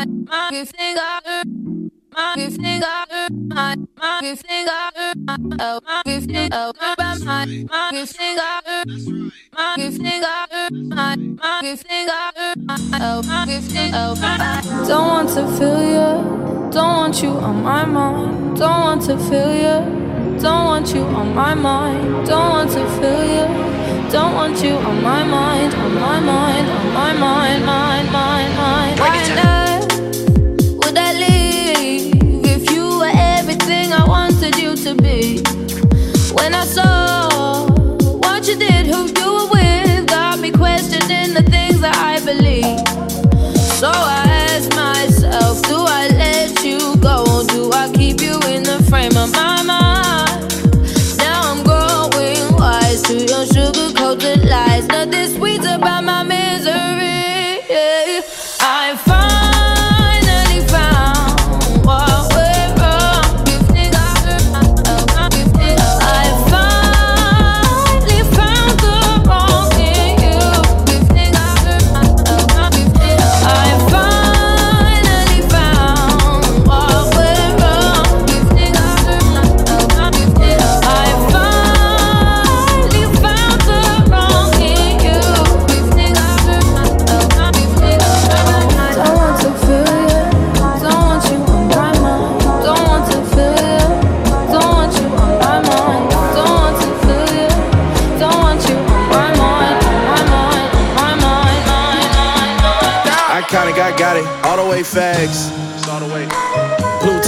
my my finger my finger my my finger oh my finger oh my my my finger my finger my my oh my oh don't want to feel you don't want you on my mind. Don't want to feel you don't want you on my mind. Don't want to feel you don't want you on my mind. On my mind. On my mind. Mind mind mind why would wanted you to be. When I saw what you did who you were with got me questioning the things that I believe. So I ask myself do I let you go? Do I keep you in the frame of mind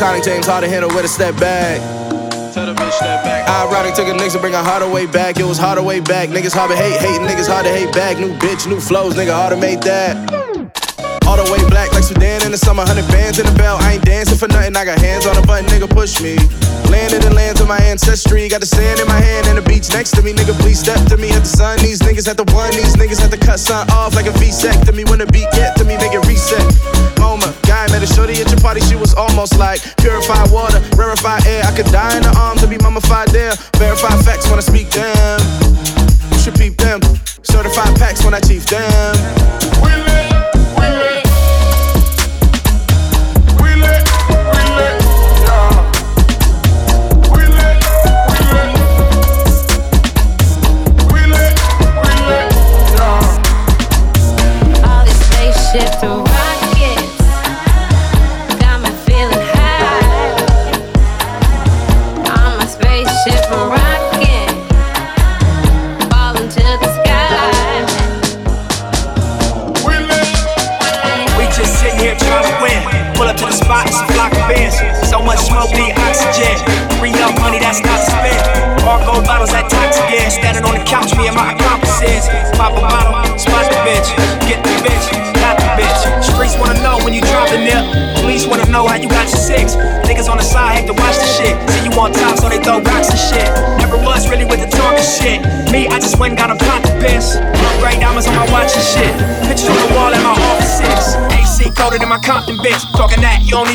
Tonic, James hard to handle with a step back. Tell the bitch step back. Ironic, took a niggas to bring a harder way back. It was harder way back. Niggas hard to hate, hating niggas hard to hate back. New bitch, new flows, nigga automate that. All the way like Sudan in the summer, hundred bands in the belt. I ain't dancing for nothing. I got hands on the button, nigga push me. Landed in the lands of my ancestry. Got the sand in my hand and the beach next to me. Nigga, please step to me. At the sun, these niggas at the one. These niggas had to cut sun off like a V-sec to me. When the beat get to me, make it reset. Moment, guy met a shorty at your party. She was almost like purified water, rarefied air. I could die in the arms and be mummified there. Verified facts when I speak them. You should peep them. Certified packs when I chief them. We lit, we lit.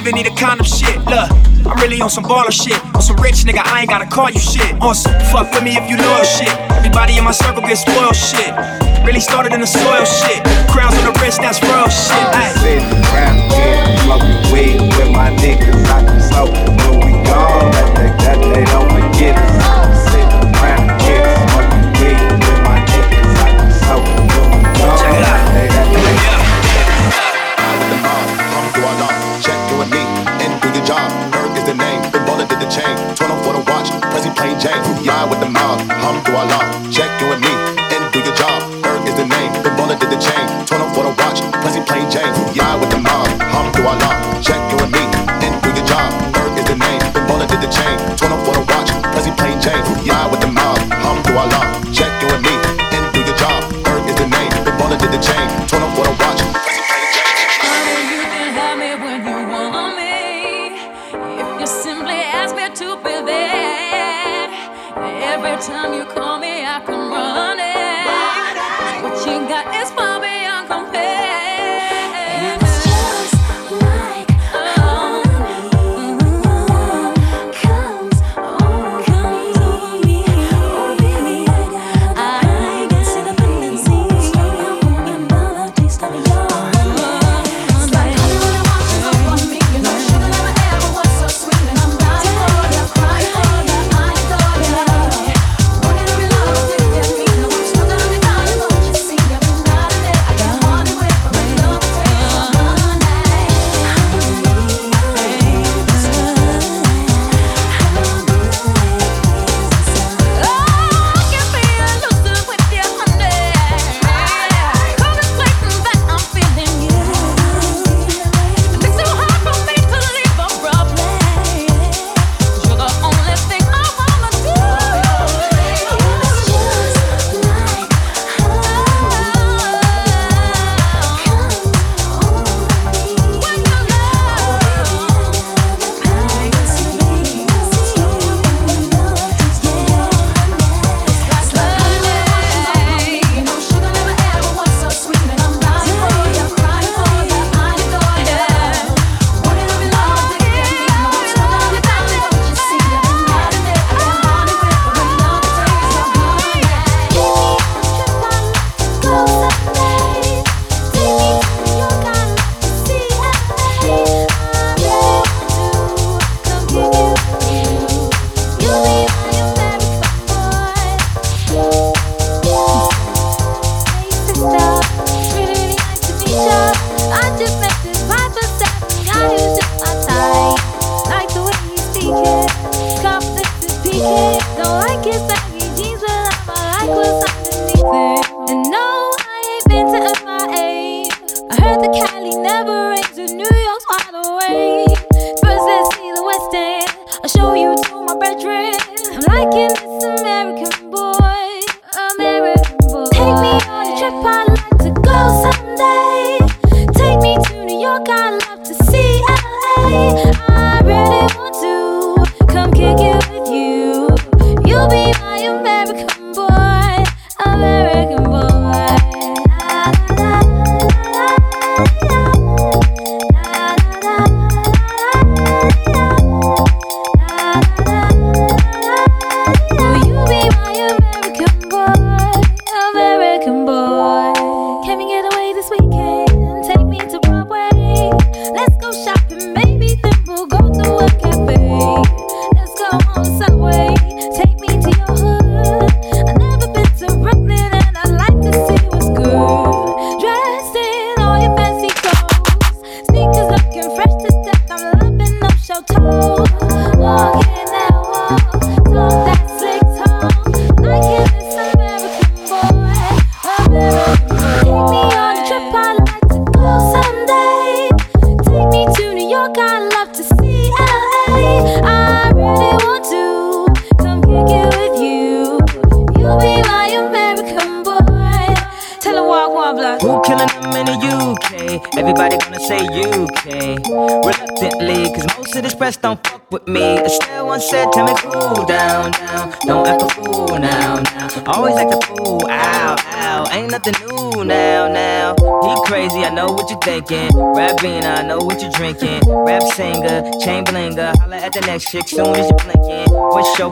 Even need a condom shit. Look, I'm really on some baller shit. On some rich nigga, I ain't gotta call you shit. On some fuck with me if you loyal shit. Everybody in my circle get spoiled shit. Really started in the soil shit. Crowns on the wrist, that's real shit. Smoking weed with my niggas. I can smoke when we gone, that they, that they don't forget us. Chain. 12 for the watch, Prezi plain Jane. Ride with the mob, Alhamdulillah. Check you and me, and do your job. Ferg is the name, big baller did the chain. 12 for the watch, Prezi plain Jane. Ride with the mob, Alhamdulillah. Check you and me, and do your job. Ferg is the name, big baller did the chain. 12 for the watch, Prezi plain Jane. Ride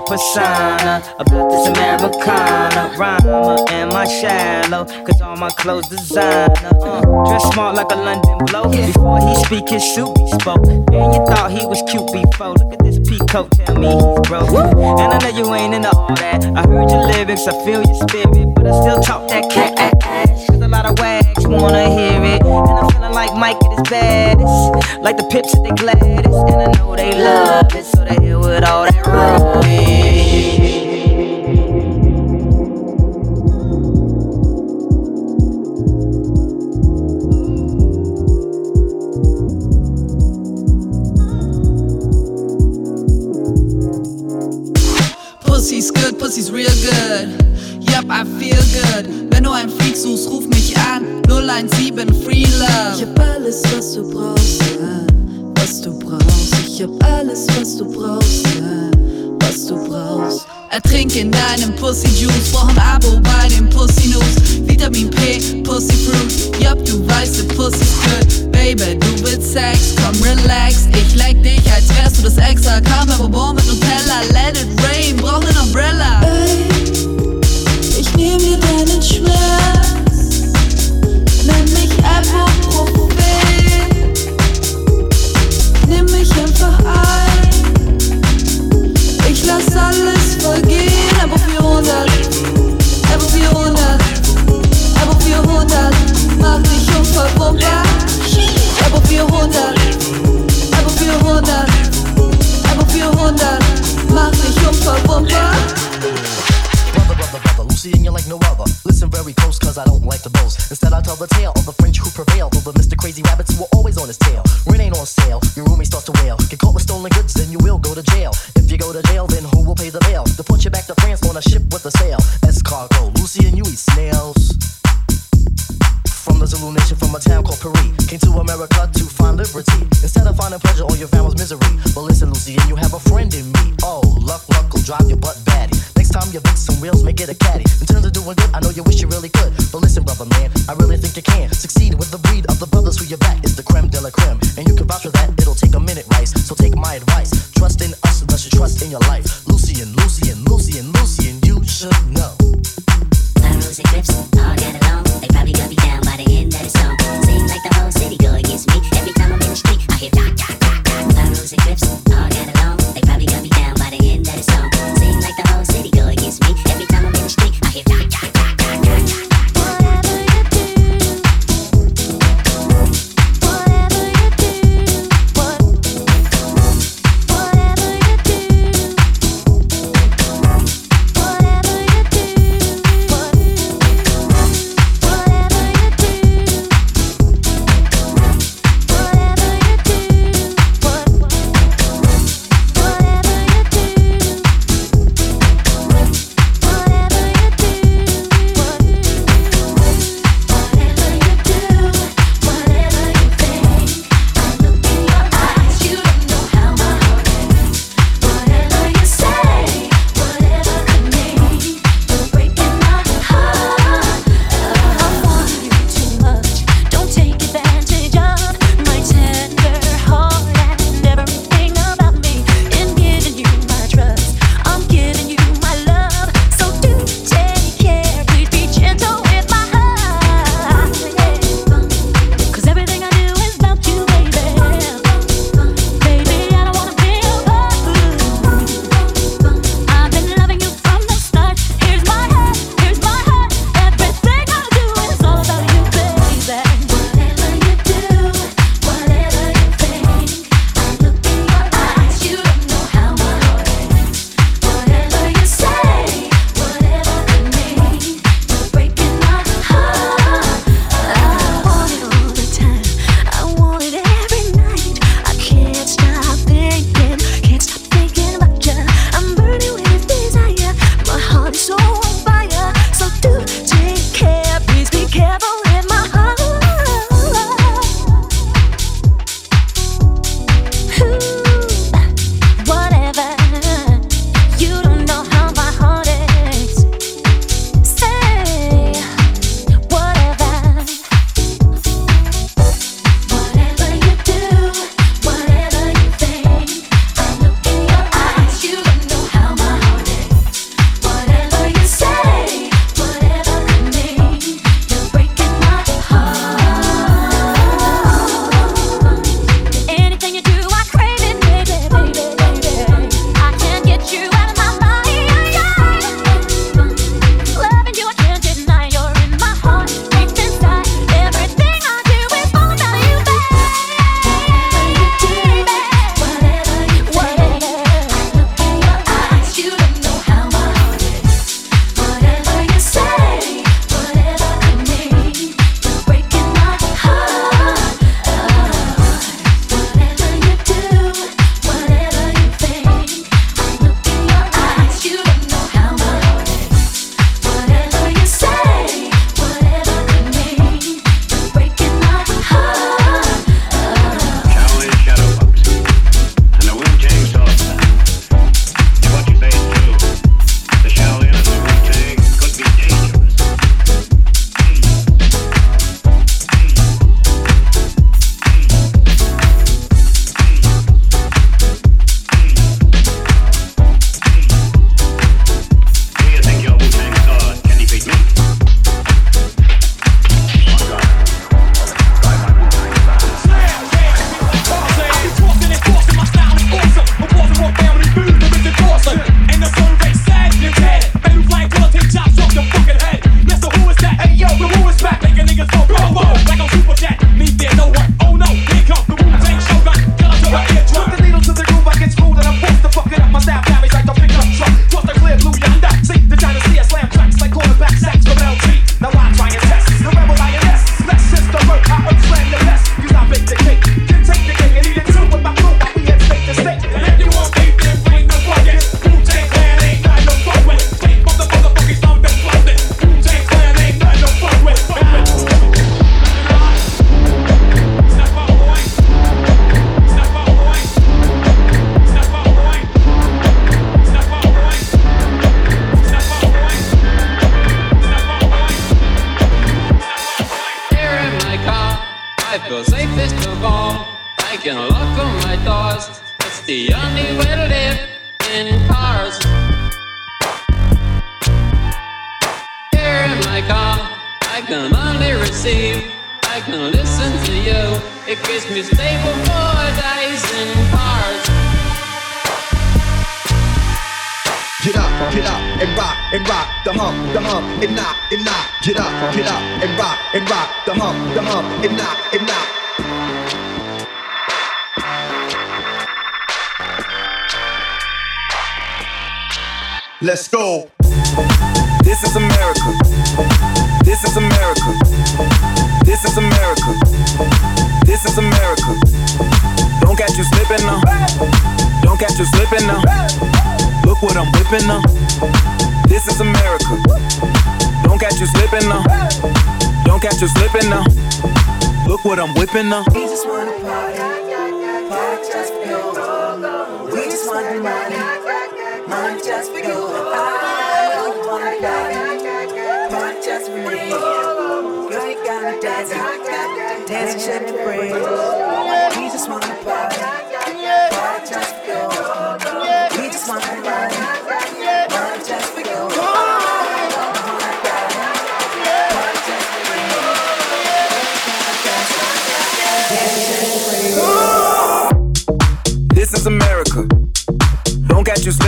persona about this Americana. rhyma and my shallow, cause all my clothes designer. Uh, dress smart like a London bloke. Before he speak, his suit he spoke. And you thought he was cute before. Look at this peacoat, tell me he's broke. And I know you ain't into all that. I heard your lyrics, I feel your spirit, but I still talk that cat ass. Cause a lot of wags wanna hear it. And I'm feeling like Mike at his baddest. Like the pips at the Gladys, And I know they love it with all that rolling. What I'm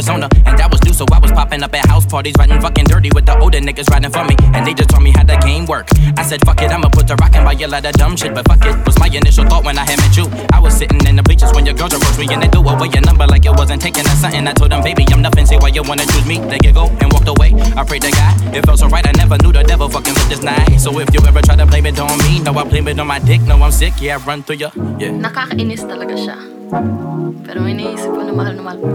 Arizona. And that was new, so I was popping up at house parties, riding fucking dirty with the older niggas riding for me. And they just taught me how the game work. I said, fuck it, I'ma put the rock and buy a lot of dumb shit. But fuck it, was my initial thought when I had met you. I was sitting in the bleachers when your girls approached me and they threw away your number like it wasn't taking or something. I told them, baby, I'm nothing. Say why you wanna choose me. They giggle and walked away. I prayed to God. It felt so right, I never knew the devil fucking with this night. So if you ever try to blame it on me, no, I blame it on my dick. No, I'm sick, yeah, I run through ya. Yeah. Nakakainis talaga siya. Pero iniisip ko na mahal na mahal ko.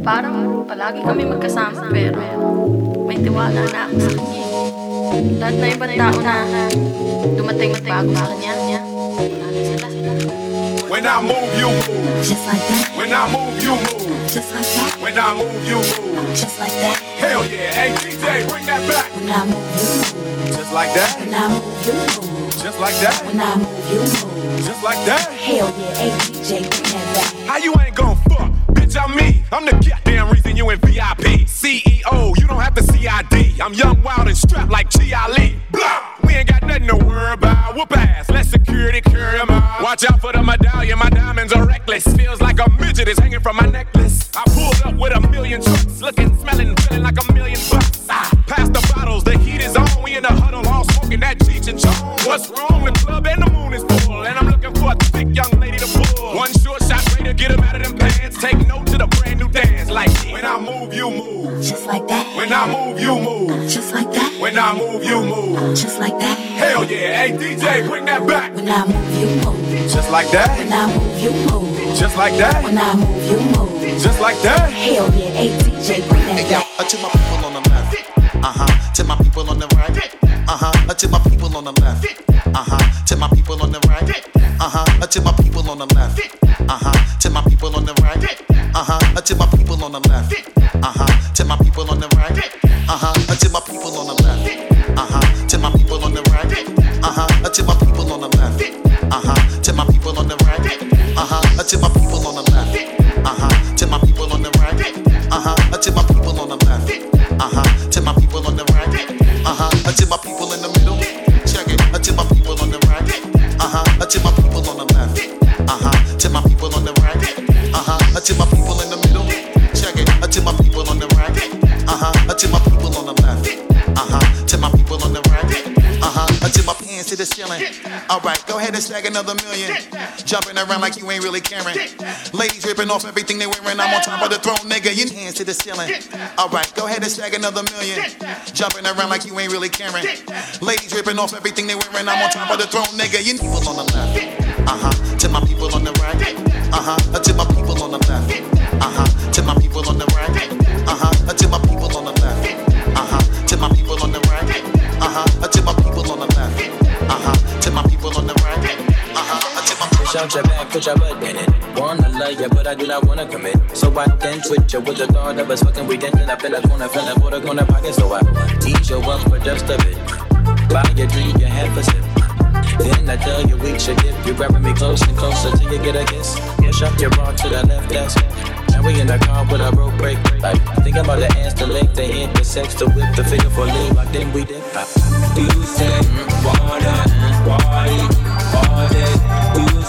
Parang palagi kami magkasama pero may tiwala na ako sa kanya. Lahat na ibang tao na dumating at bago sa kanya. Wala na sila sila. When I move, you move. Just like that. When I move, you move. Just like that. When I move, you move. Just like that. Hell yeah. Hey, DJ, bring that back. When I move, you move. Just like that. When I move, you move. Just like that. When I move, you move. Just like that. Hell yeah, hey DJ, bring that back. How you ain't gon' fuck? Bitch, I'm me. I'm the goddamn reason you in VIP. CEO, you don't have to CID. I'm young, wild, and strapped like Chi Ali. Blah! We ain't got nothing to worry about. Whoop ass, let security carry 'em out. Watch out for the medallion, my diamonds are reckless. Feels like a midget is hanging from my necklace. I pulled up with a million trucks, looking, smelling, feeling like a million bucks. Ah, pass the bottles, the in the huddle, all smoking that Cheech and Chong. What's wrong? The club and the moon is full, and I'm looking for a thick young lady to pull. One short shot, ready to get 'em out of them pants. Take note to the brand new dance, like when I move, you move. Just like that. When I move, you move. Just like that. When I move, you move. Just like that. Hell yeah, hey DJ, bring that back. When I move, you move. Just like that. When I move, you move. Just like that. When I move, you move. Just like that. Hell yeah, hey DJ, bring that Hey, yo, back. uh, to my people on the left. Uh huh. To my people on the right. Uh huh. Uh, to my people on the left. Uh huh. To my people on the right. Uh huh. Uh, to my people on the left. Uh huh. To my people on the right. Uh huh. Uh, to my people on the left. Uh huh. To my people on the right. Uh huh. Uh, to my people on the left. Uh huh. To my people on the right. Uh huh. Uh, to my ceiling. All right, go ahead and stack another million. Jumping around like you ain't really caring. Ladies ripping off everything they wearing. I'm on top of the throne, nigga. Your hands to the ceiling. All right, go ahead and stack another million. Jumping around like you ain't really caring. Ladies ripping off everything they wearing. I'm on top of the throne, nigga. Your people on the left. Uh huh. To my people on the right. Uh huh. Uh, to my people on the left. Uh huh. To my people on the right. Uh huh. Uh, to my people your back, put your butt in it. Wanna love you, but I do not wanna commit. So I can twitch you with the thought of us fucking. We dancing up in the corner, feeling for the corner pocket. So I tease you up for just a bit. Buy your drink, you have a sip. Then I tell you we should dip. You grabbing me close and closer till you get a kiss. Push up your bra to the left, that's Now we in the car with a broke brake. Like, thinking about the ass, the leg, the hit, the sex, the whip, the figure for leave. Like, then we dip. You say, mm, water, party, all day.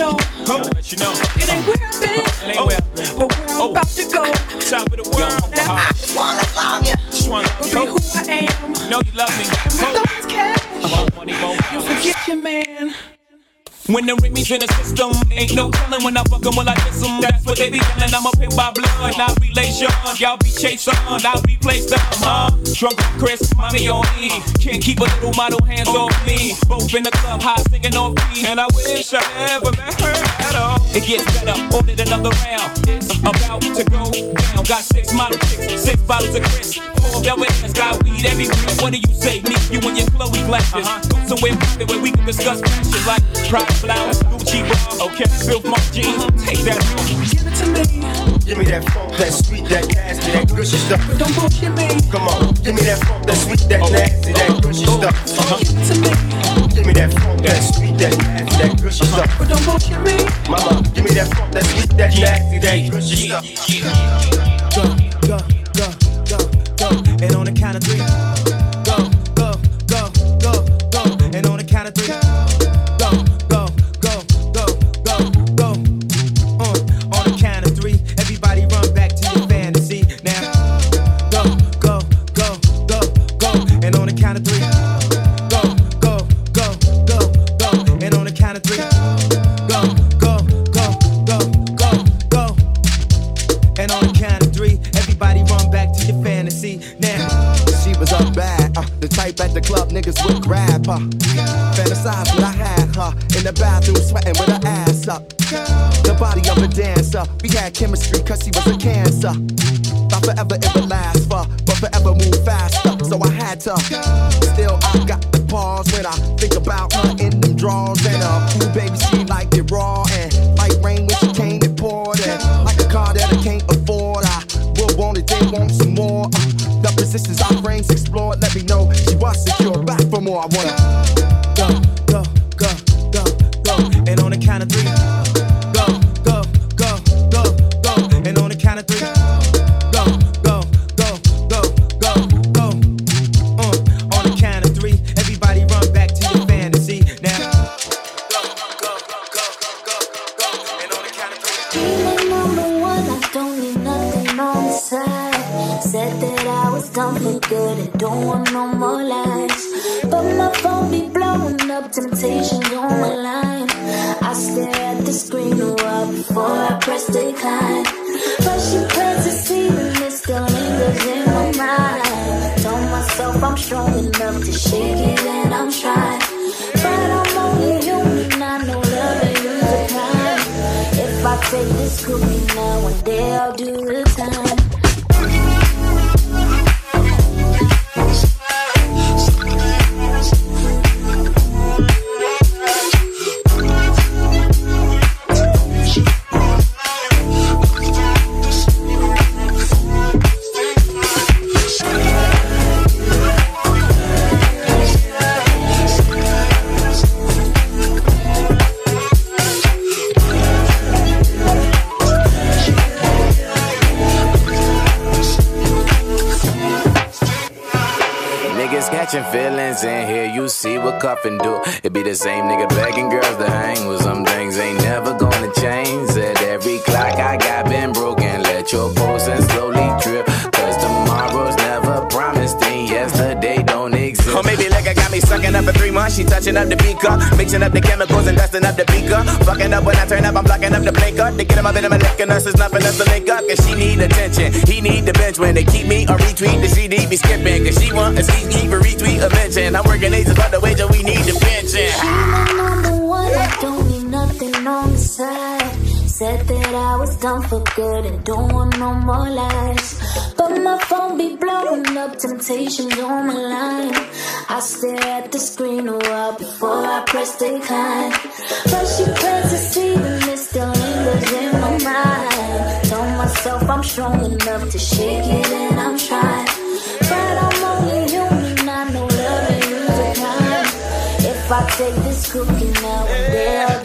you know Let you know. it ain't where I've been, It ain't where. but where I'm oh. about to go. Top of the world. Now I just wanna love you, Just wanna be who I am. know you love me. My thoughts cash. More money, more You forget your man. When the me's in the system, ain't no telling when I fuck fuck 'em, will I diss 'em. That's what they be yelling. I'm a pimp by blood, not relation. Y'all be chasing, I replace them, huh? Drunk with Chris, mommy on me. Can't keep a little model hands off me. Both in the club, high singing off me. And I wish I never met her at all. It gets better, ordered another round. It's about to go down. Got six model chicks, six bottles of Chris. Four velvet hands, got weed everywhere. What do you say? Me, you and your Chloe glasses. Uh-huh. Go somewhere private where we can discuss fashion like private flowers, Gucci bra, okay, Bill my jeans. Take that. Give it to me. Give me that funk, that sweet, that nasty, that gushy stuff. But don't bullshit me. Come on, give me that funk, that sweet, that nasty, that gushy stuff. Oh, give it to me. Give me that funk, that sweet, that nasty, that gushy stuff. But don't bullshit me. Mama, give me that funk, that sweet, that nasty, that gushy stuff. Go, go, go, go, go. And on the count of three. It be the same nigga begging girls to hang with some things ain't never she touching up the beaker, mixing up the chemicals and dusting up the beaker. Fucking up when I turn up, I'm blocking up the blinker. They get him up in my neck and us is nothing else to link up. Cause she need attention, he need the bench when they keep me or retweet the CD be skipping. Cause she want a seat, keep a retweet a mention. I'm working agents by the wage, we need the pension. She my number one, I don't need nothing on the side. I was done for good and don't want no more lies. But my phone be blowing up, temptations on my line. I stare at the screen a while before I press decline. But she presses to see and it still lingers in my mind. Tell myself I'm strong enough to shake it and I'm trying. But I'm only human, I know love ain't a time. If I take this cookie now and then.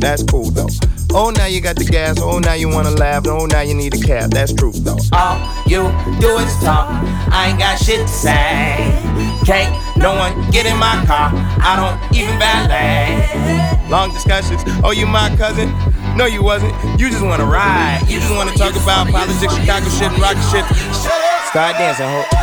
That's cool though. Oh, now you got the gas, oh, now you wanna laugh, oh, now you need a cab, that's true though. All you do is talk, I ain't got shit to say. Can't no one get in my car, I don't even valet. Long discussions, oh, you my cousin? No, you wasn't. You just wanna ride. You just wanna talk about politics, Chicago shit, and rocket shit. Start dancing, ho.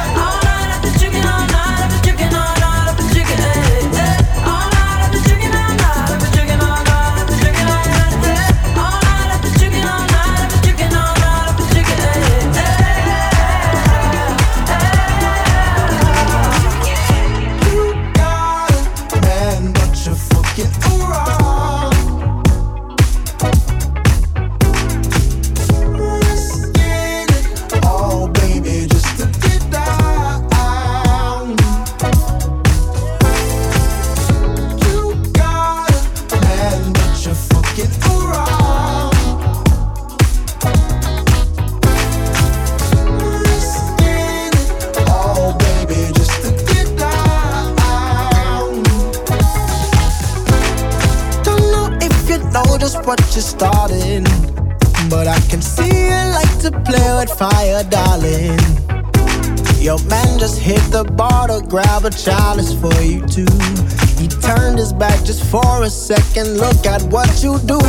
A second. Look at what you do.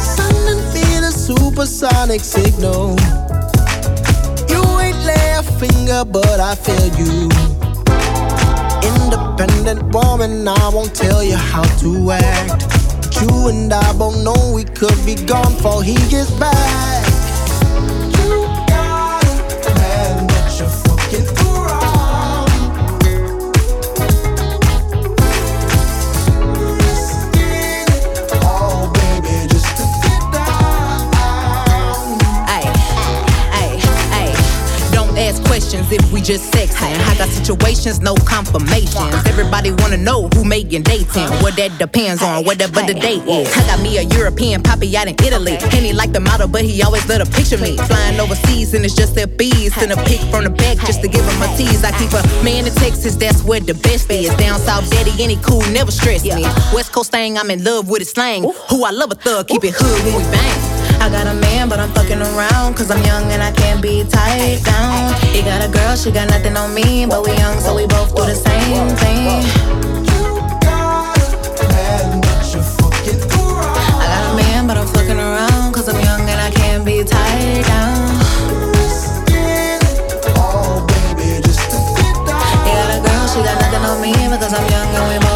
Sending me the supersonic signal. You ain't lay a finger, but I feel you. Independent woman, I won't tell you how to act. You and I both know we could be gone before he gets back. Just sexing. I got situations, no confirmations. Everybody wanna know who making dating. What that depends on, whatever the date is. I got me a European poppy out in Italy. And he like the model, but he always let a picture me. Flying overseas and it's just their bees. Send a pic from the back just to give him a tease. I keep a man in Texas, that's where the best is. Down south, daddy, any cool, never stress me. West Coast thing, I'm in love with his slang. Who I love a thug, keep it hood when we bang. I got a man, but I'm fucking around. Cause I'm young and I can't be tied down. He got a girl, she got nothing on me. But we young, so we both do the same thing. I got a man, but I'm fucking around. Cause I'm young and I can't be tied down. Got a girl, she got nothing on me. I'm young we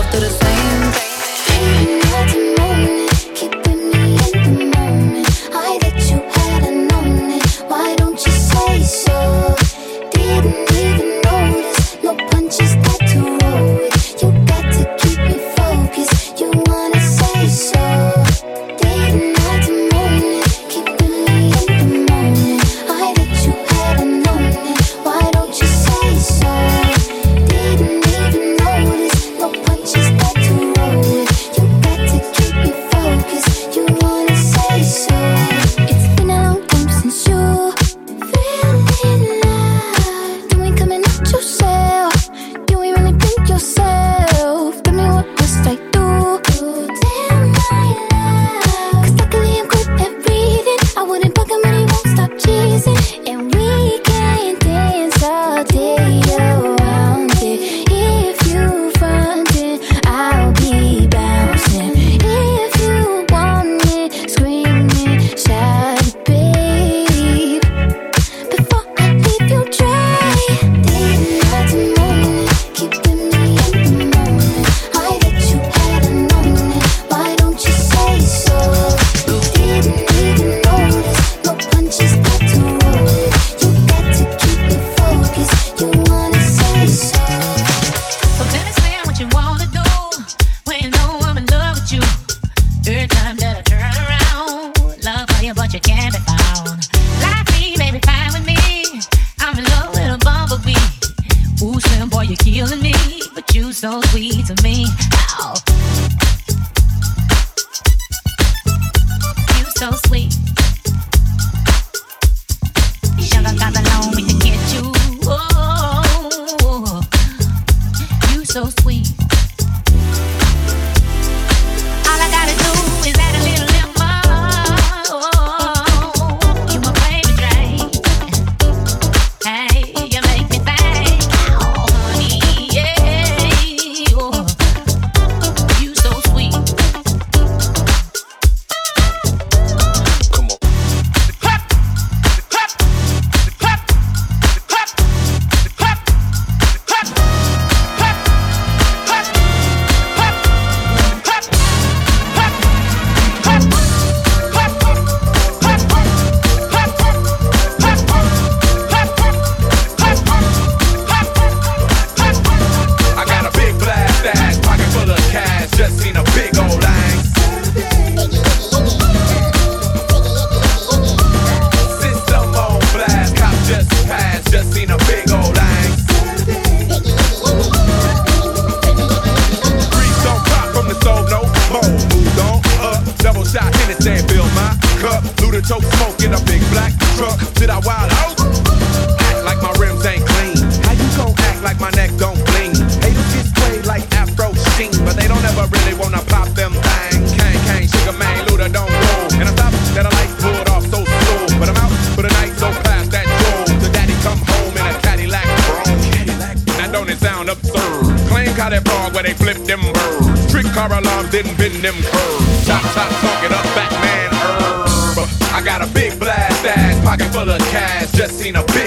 didn't bend them curves. Chop, chop, talk it up, Batman herb. I got a big blast ass, pocket full of cash. Just seen a big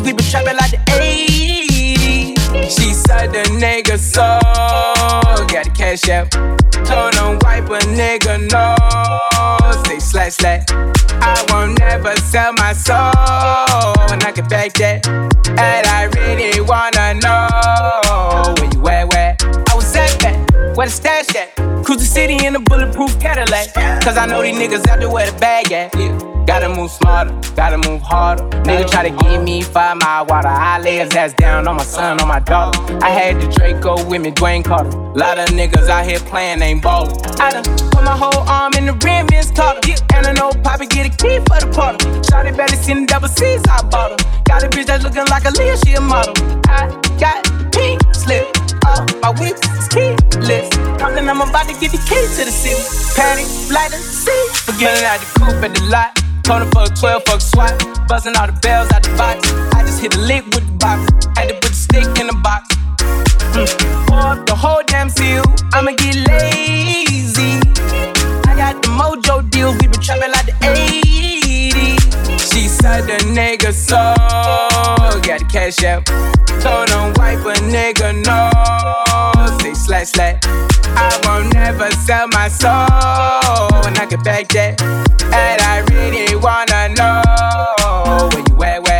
We been trapping like the 80s. She said the nigga so. Got the cash out. Told him wipe a nigga no. Say slash slash. I won't never sell my soul. And I can back that. And I really wanna know where you at, where? I was at that. Where the stash in a bulletproof Cadillac. Cause I know these niggas out there where the bag at. Gotta move smarter, gotta move harder. Nigga try to give me five mile water. I lay his ass down on my son, on my daughter. I had the Draco with me, Dwayne Carter. Lot of niggas out here playing, ain't ballin'. I done put my whole arm in the rim, Vince Carter. And I know Poppy get a key for the party. Shotty better seen double C's, I bought her. Got a bitch that's looking like Aaliyah, she a model. I got pink slip. Uh, my whip is keyless. I'm about to get the key to the city. Patty, light the seat. Forgetting out the coupe at the lot. Told him fuck 12, fuck SWAT. Buzzing all the bells out the box. I just hit the lick with the box. Had to put the stick in the box. Mm. Pour up the whole damn seal. I'ma get lazy. I got the mojo deals. We been trapping like the 80s. She said the nigga so. Got the cash out. Told him wipe a nigga no. Say slash slash. I won't never sell my soul. And I can back that. And I really wanna know where you at, where?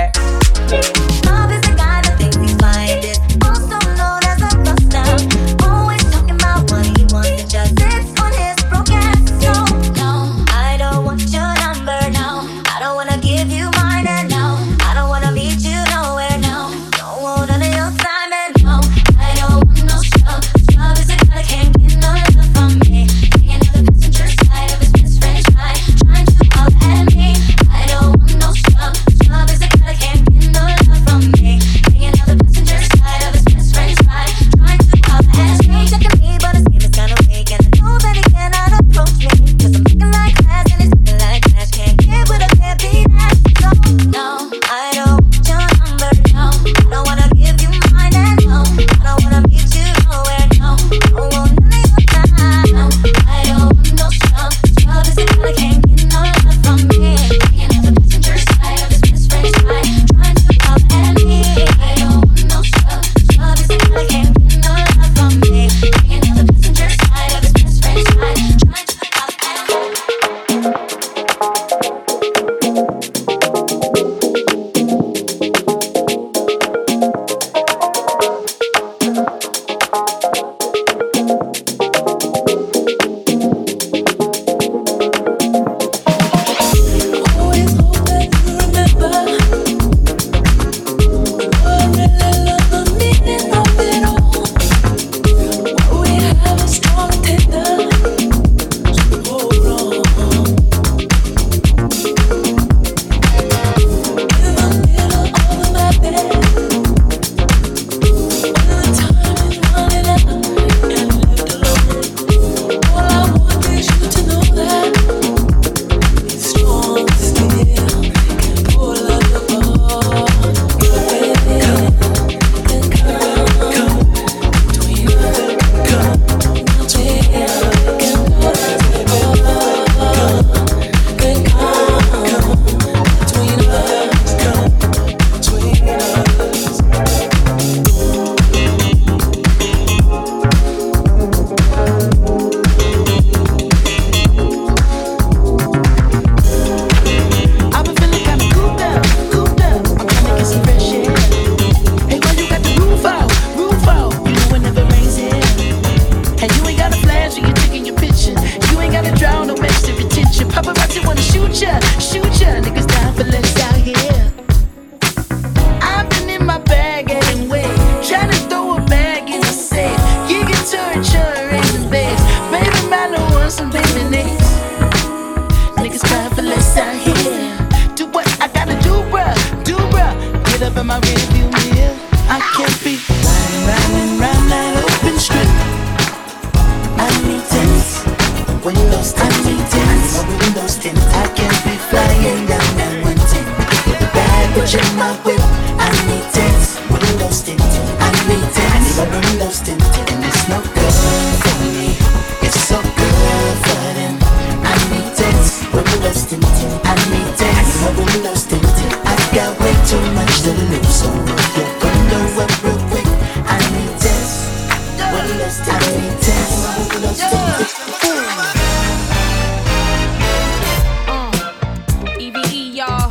Uh,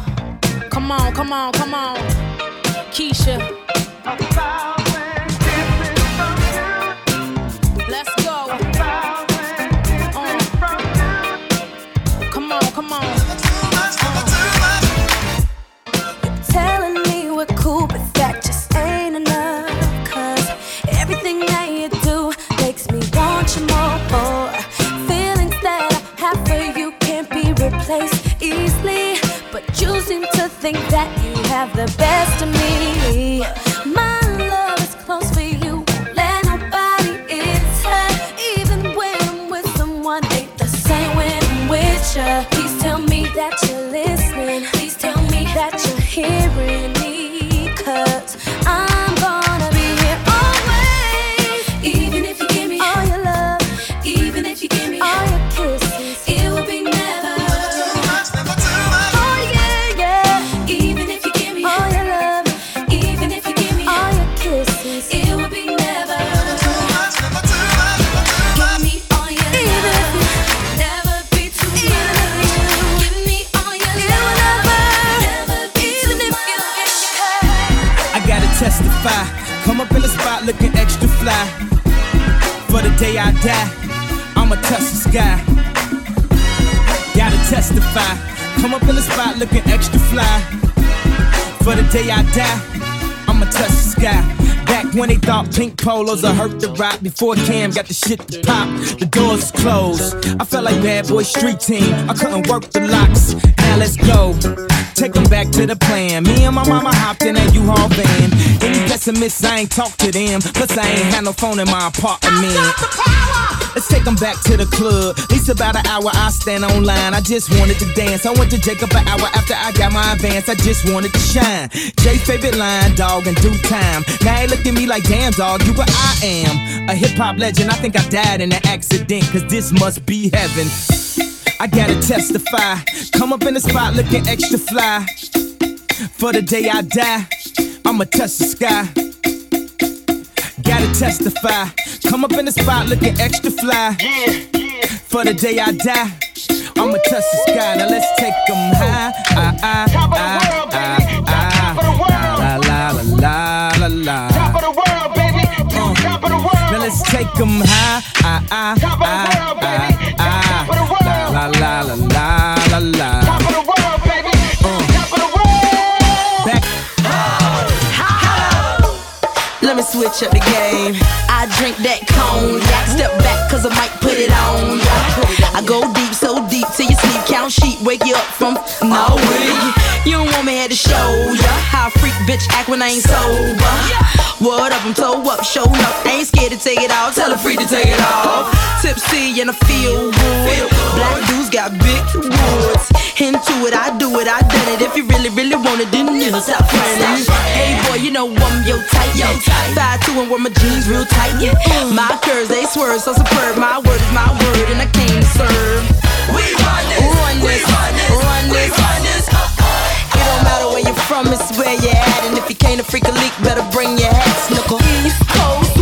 come on, come on, come on. Keisha. The best of me. Day I die, I'ma touch the sky. Back when they thought pink polos would hurt the Roc before Cam got the shit to pop, the doors closed. I felt like bad boy street team. I couldn't work the locks. Now let's go. Take them back to the plan. Me and my mama hopped in a U-Haul van. Any pessimists, I ain't talk to them. Plus, I ain't had no phone in my apartment. Let's take them back to the club. At least about an hour I stand online. I just wanted to dance. I went to Jacob an hour after I got my advance. I just wanted to shine. Jay favorite line, dog, in due time. Now they look at me like, damn, dog, you what I am. A hip hop legend. I think I died in an accident, cause this must be heaven. I gotta testify. Come up in the spot looking extra fly. For the day I die, I'ma touch the sky. Gotta testify. Come up in the spot looking extra fly. For the day I die, I'ma touch the sky. Now let's take them high. Ah, ah, ah, ah, ah. La, la, la, la, la, la. Top of the world, baby. Top of the world. Now let's take them high. Ah, ah, ah, ah, ah. La, la, switch up the game. I drink that cognac. Step back, cause I might put it on ya. I go deep, so deep till you sleep. Count sheep, wake you up from no way. You don't want me here to show ya how a freak bitch act when I ain't sober. What up, I'm toe up, show up. Ain't scared to take it off. Tell her free to take it off. Tipsy and I feel good. Black dudes got big woods. Into it, I do it, I done it. If you really, really want it, then you stop running. Hey boy, you know I'm your type. Yo, Five two and wear my jeans real tight. Yeah. My curves they swerve so superb. My word is my word, and I came to serve. We run this, run this, run this, we run this. Uh-uh. It don't matter where you're from, it's where you're at. And if you can't a freak a leak, better bring your hat. Snuckle. East Coast,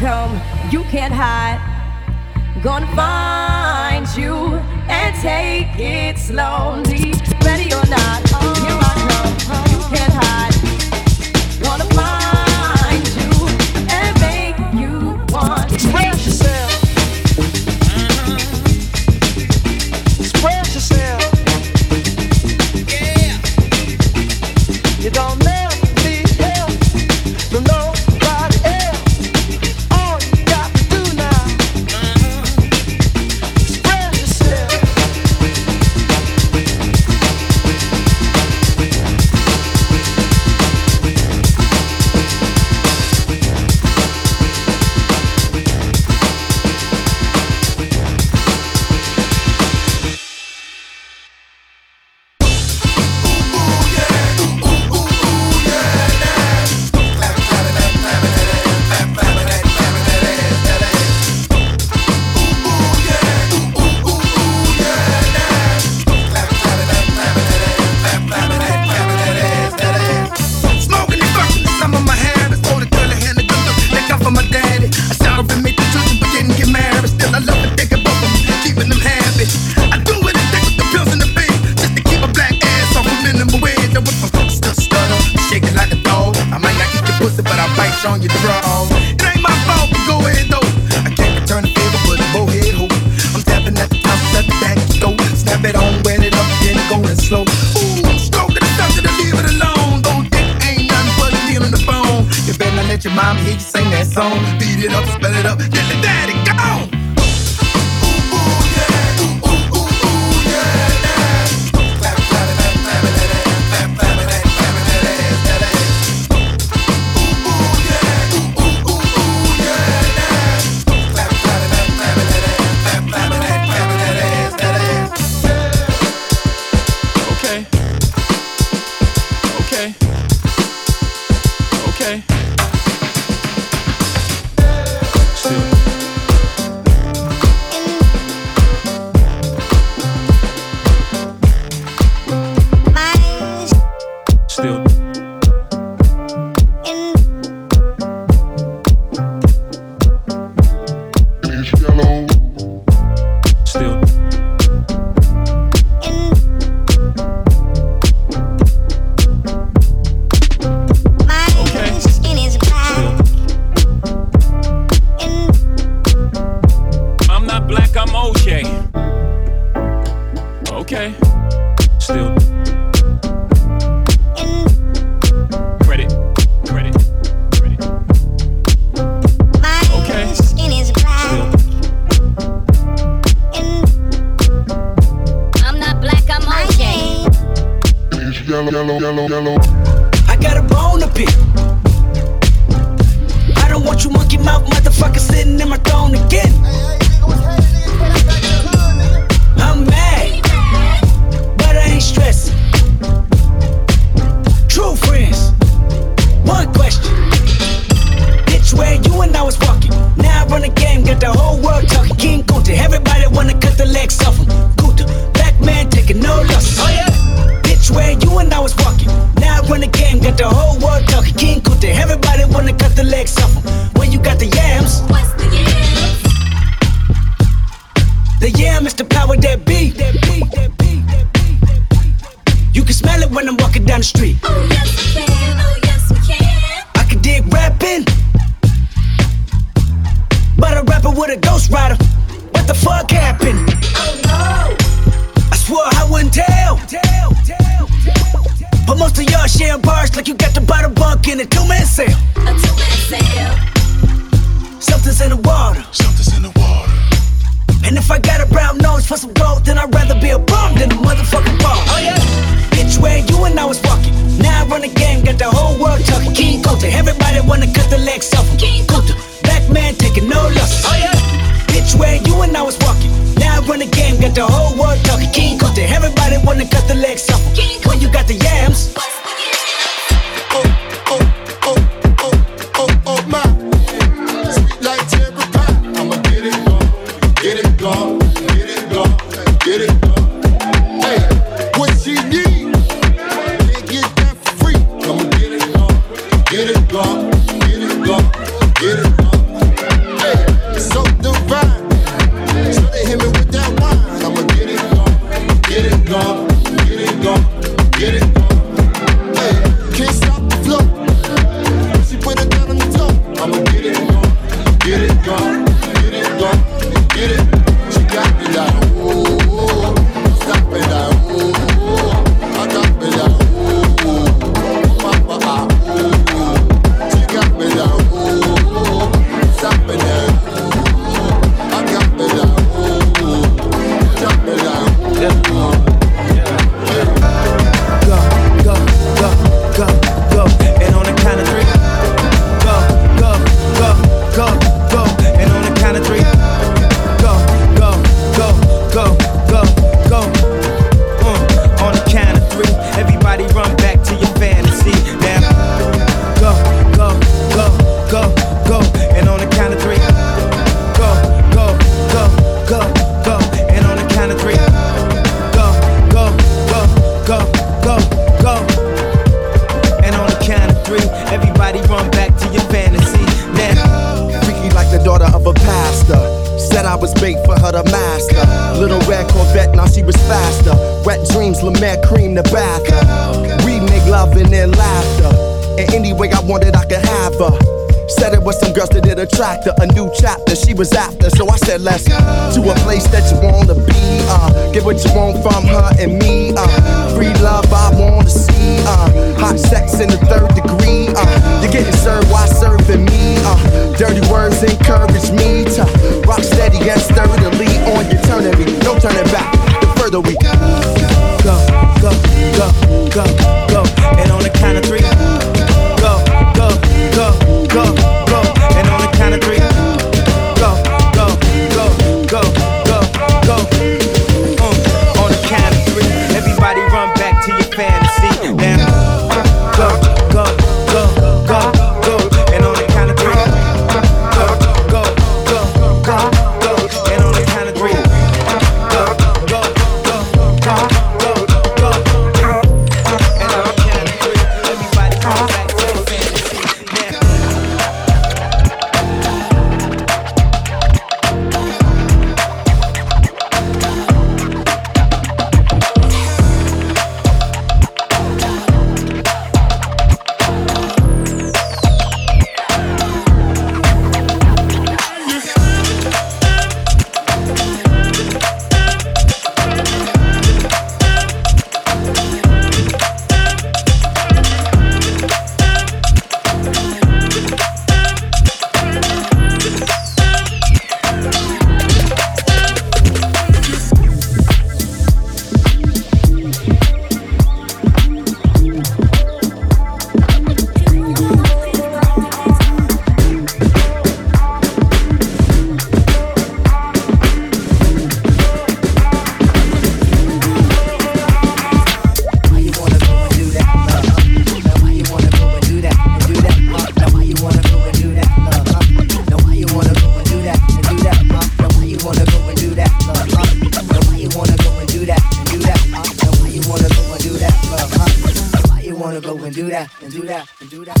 come, you can't hide. Gonna find you and take it slowly, ready or not. Oh.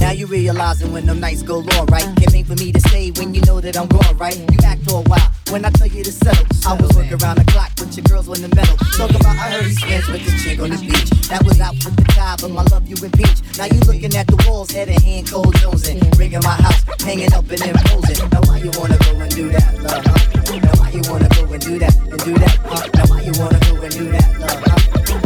Now you realizing when them nights go long, right? It ain't for me to say when you know that I'm gone, right? You act for a while. When I tell you to settle, I was working around the clock with your girls in the middle. Talk about I heard he spins with the chick on the beach. That was out with the guy, but my love you in beach. Now you looking at the walls, head and hand, cold Jonesing. Rigging my house, hanging up and imposing. Now why you wanna go and do that, love? Now why you wanna go and do that and do that? Now why you wanna go and do that, love?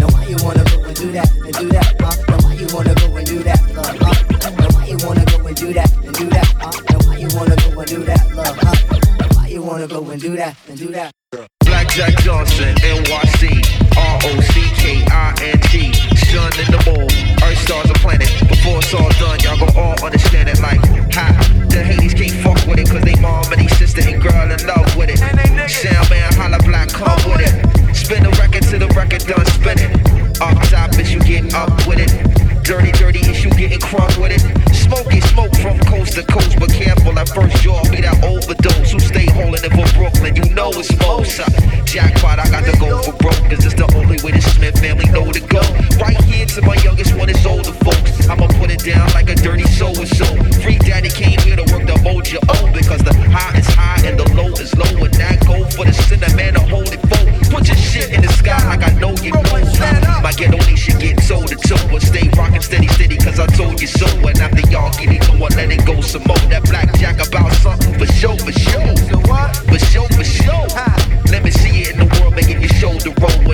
Now why you wanna go and do that and do that? Huh? Why you wanna go and do that, love? Huh? Now why you wanna go and do that and do that? Huh? Now why you wanna go and do that, love? Huh? Now why you wanna go and do that and do that? Blackjack Johnson, NYC, R-O-C-K-I-N-G. Sun in the moon, Earth stars a planet. Before it's all done, y'all gon' all understand it like, ha. The Hades can't fuck with it, cause they mom and they sister and girl in love with it. Sound man, holla black, come with it. Spin the record till the record done spinning. Up top is you get up with it. Dirty, dirty issue, getting crunk with it. Smoke is smoke from coast to coast, but careful at first, y'all be that overdose. Who stay holding it for Brooklyn, you know it's most. Jackpot, I got to go for broke, cause it's the only way the Smith family know to go. Right here to my youngest one is older folks. I'ma put it down like a dirty so and so. Free daddy came here to work the mojo oh, because the high is high and the low is low. And that go for the sinner man to hold it for. Put your shit in the sky like I know you know. My ghetto nation get toe to toe, but stay rockin' steady, steady, cause I told you so. And after y'all get it, what, let it go some more. That blackjack about something for show, for show. For show, for show. Let me see it in the world, making your shoulder roll.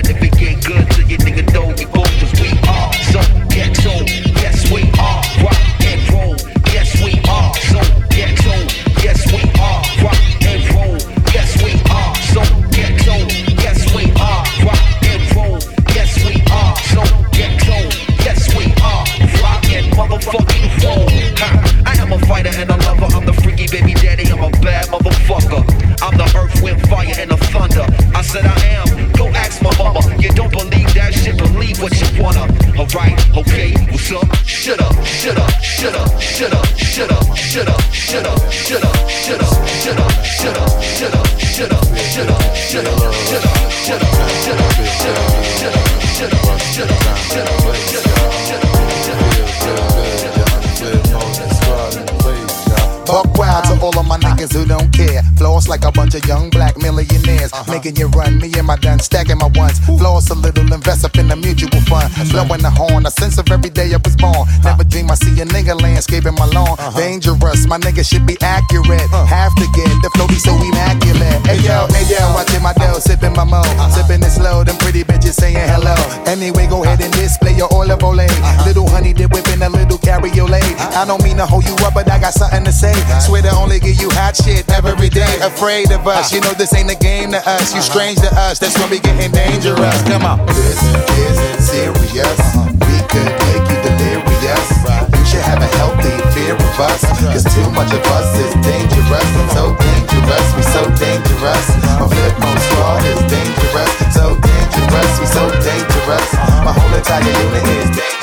Thunder. I am. Go ask my mama. You don't believe that shit? Believe what you wanna. Alright, okay, what's up, shut up, shut up, shut up, shut up, shut up, shut up, shut up, shut up, shut up, like a bunch of young black millionaires. Making you run, me and my done, stacking my ones. Floss a little, invest up in the mutual fund. Blowing the horn, a sense of every day I was born. Never dream I see a nigga landscaping my lawn. Dangerous, my nigga should be accurate. Have to get the flow be so immaculate. Hey yo, hey yo, watching my dough, sipping my mo. Sipping it slow, them pretty bitches saying hello. Anyway, go ahead and display your olive ole. Little honey dip whipping a little cabriolet. I don't mean to hold you up, but I got something to say. Swear to only give you hot shit every day. Afraid of us, you know this ain't a game to us. You strange to us, that's when we getting dangerous. Come on. This is serious. We could make you delirious. You should have a healthy fear of us. Cause too much of us is dangerous. So dangerous, we so dangerous. My Flipmode Squad is dangerous. So dangerous, we so dangerous. My whole entire unit is dangerous.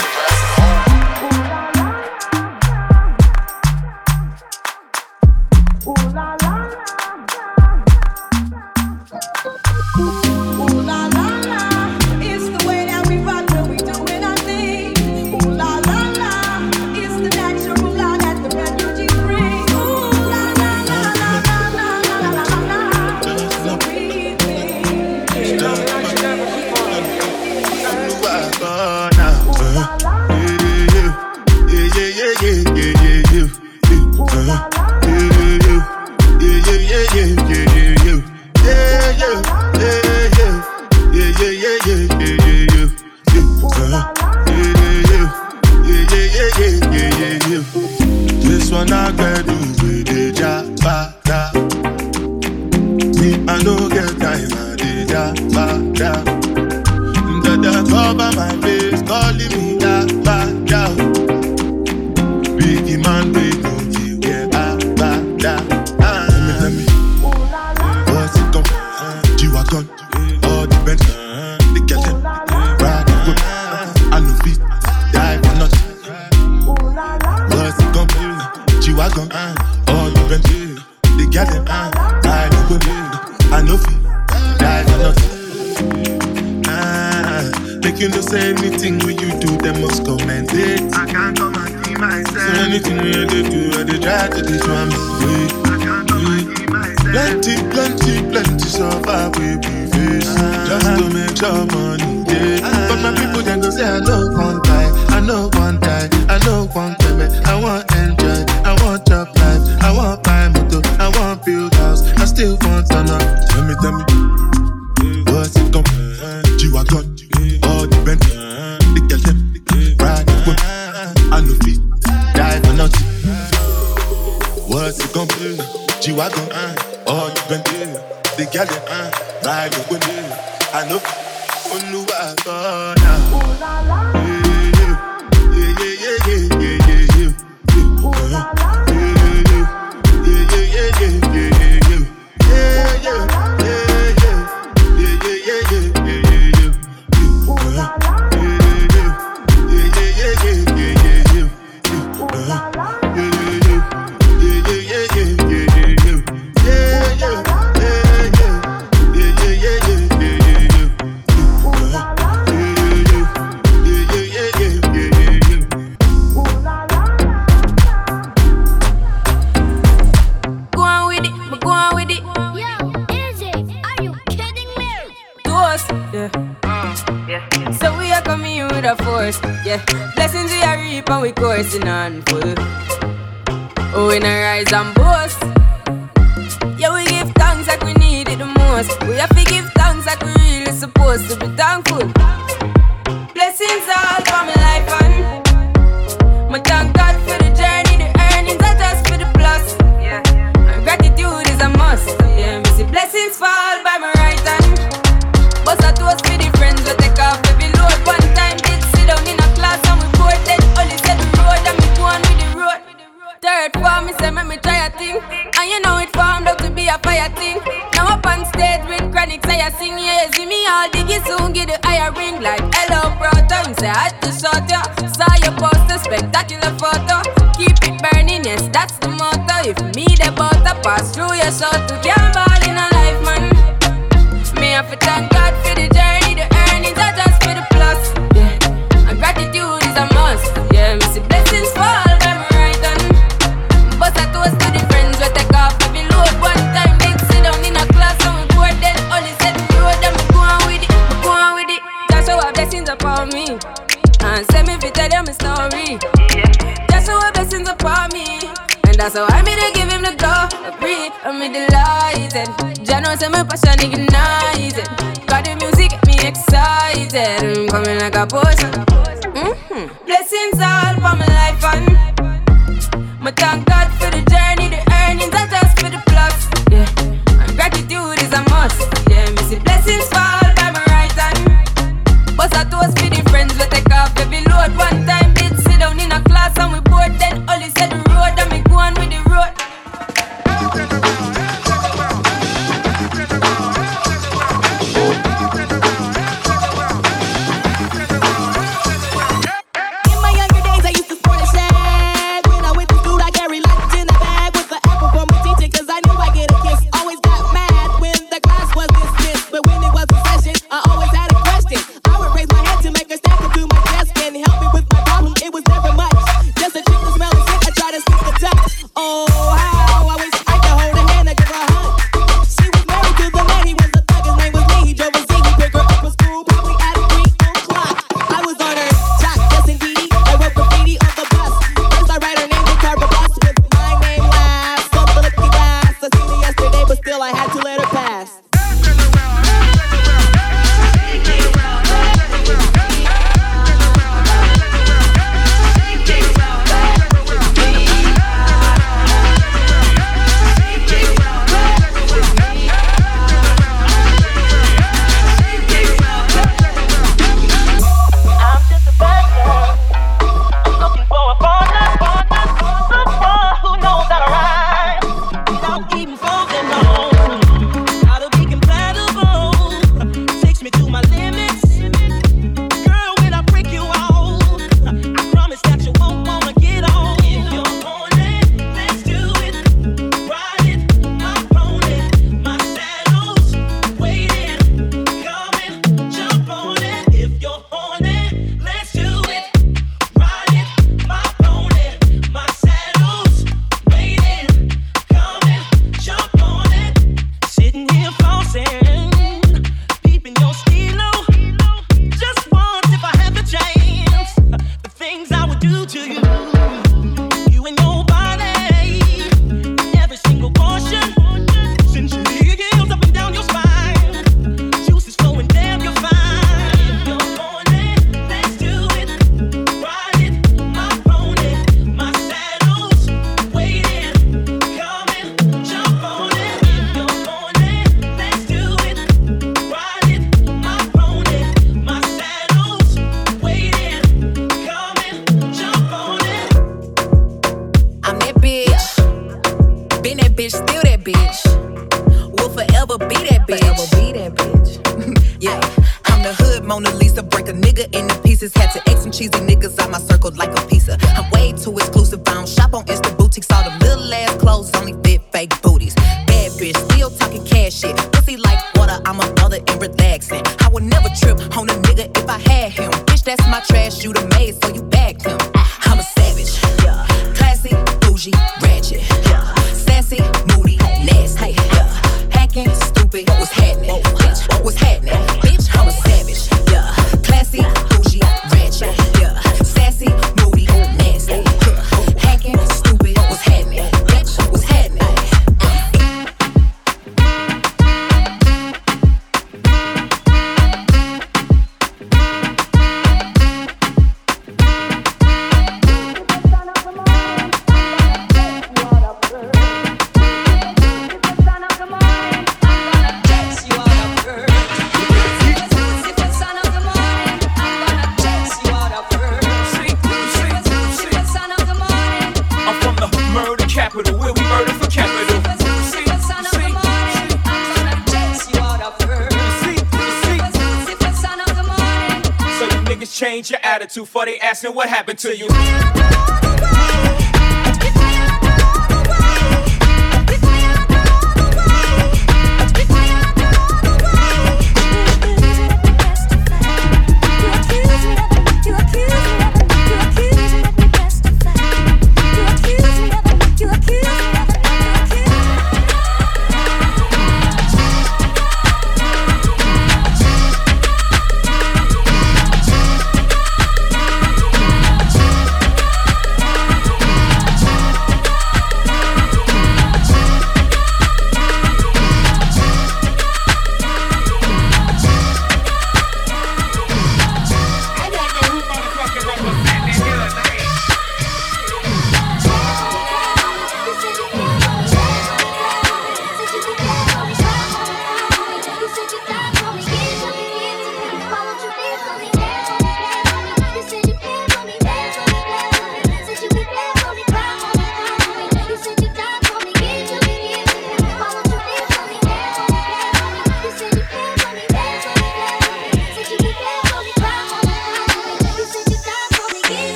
You know say anything when you do, them must commend it. I can't come and keep myself. So anything when you do, I dey try to teach my way. Plenty, plenty, plenty suffer we be face. Just to make sure money day But my people then go say I know one die I know one die I know one payment I want enjoy I want job life. I want buy motor I want build house. I still want turn up Tell me, tell me Girl them uh, Ride the whip I know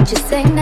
what you say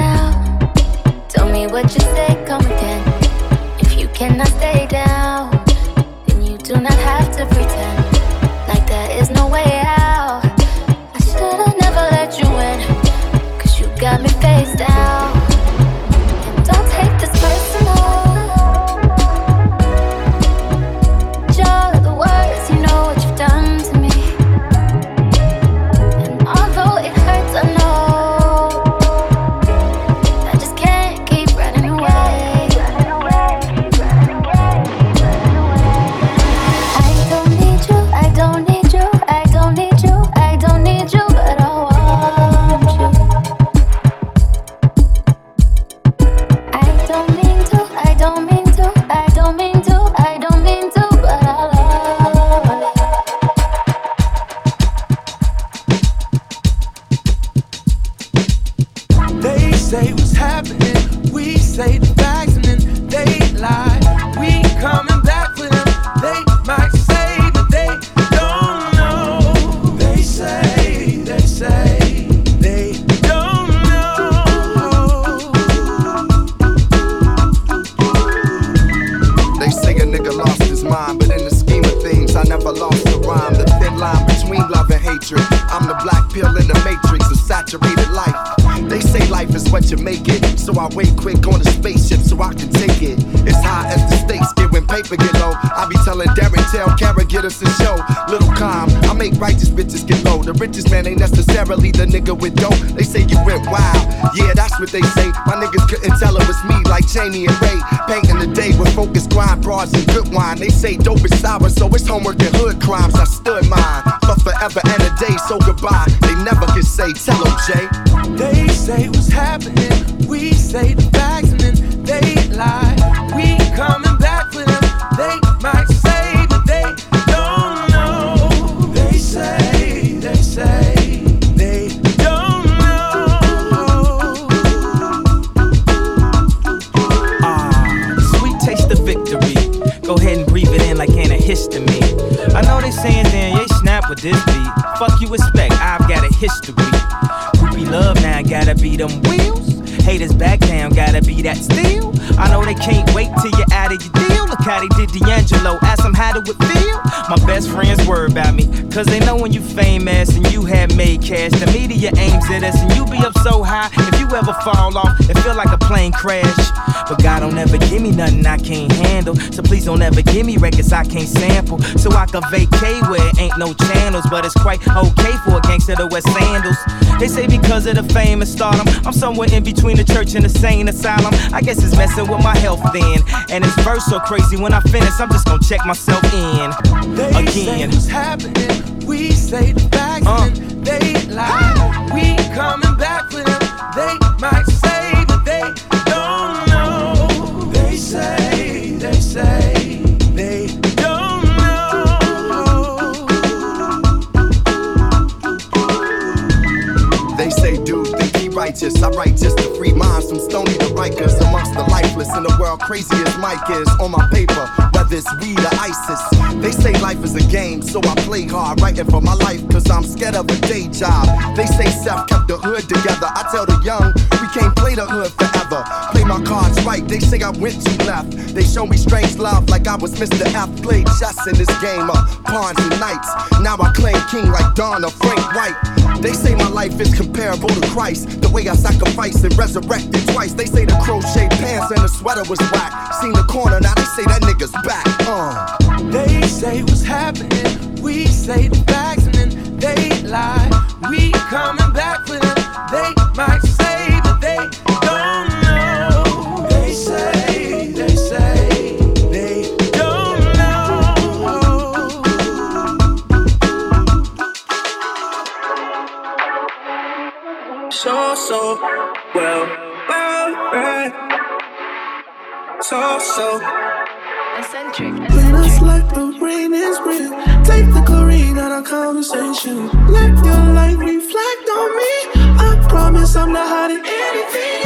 would feel. My best friends worry about me, cause they know when you famous and you have made cash. The media aims at us and you be up so high. If you ever fall off, it feel like a plane crash. But God don't ever give me nothing I can't handle. So please don't ever give me records I can't sample. So I can vacate where it ain't no channels. But it's quite okay for a gangster to wear sandals. They say because of the fame and stardom, I'm somewhere in between the church and the sane asylum. I guess it's messing with my health then. And it's verse so crazy when I finish, I'm just gonna check myself in. They say Again. what's happening. We say the facts and then they lie. We coming back for them. They might righteous. I write just to free minds from stony to Rikers. Amongst the lifeless in the world, crazy as Mike is. On my paper, whether it's weed or ISIS. They say life is a game, so I play hard, writing for my life, cause I'm scared of a day job. They say Seth kept the hood together. I tell the young, we can't play the hood forever. Play my cards right, they say I went too left. They show me strange love like I was Mr. F. Played chess in this game of pawns and knights. Now I claim king like Don or Frank White. They say my life is comparable to Christ. The way I sacrificed and resurrected twice. They say the crochet pants and the sweater was whack. Seen the corner, now they say that nigga's back. Uh. They say what's happening. We say the facts and then they lie. We coming back for them. They might say, but they don't know. They say, they say, they don't know. So, so, well, well, right. So, so. When it's like the rain is real, take the chlorine out of conversation. Let your light reflect on me. I promise I'm not hiding anything.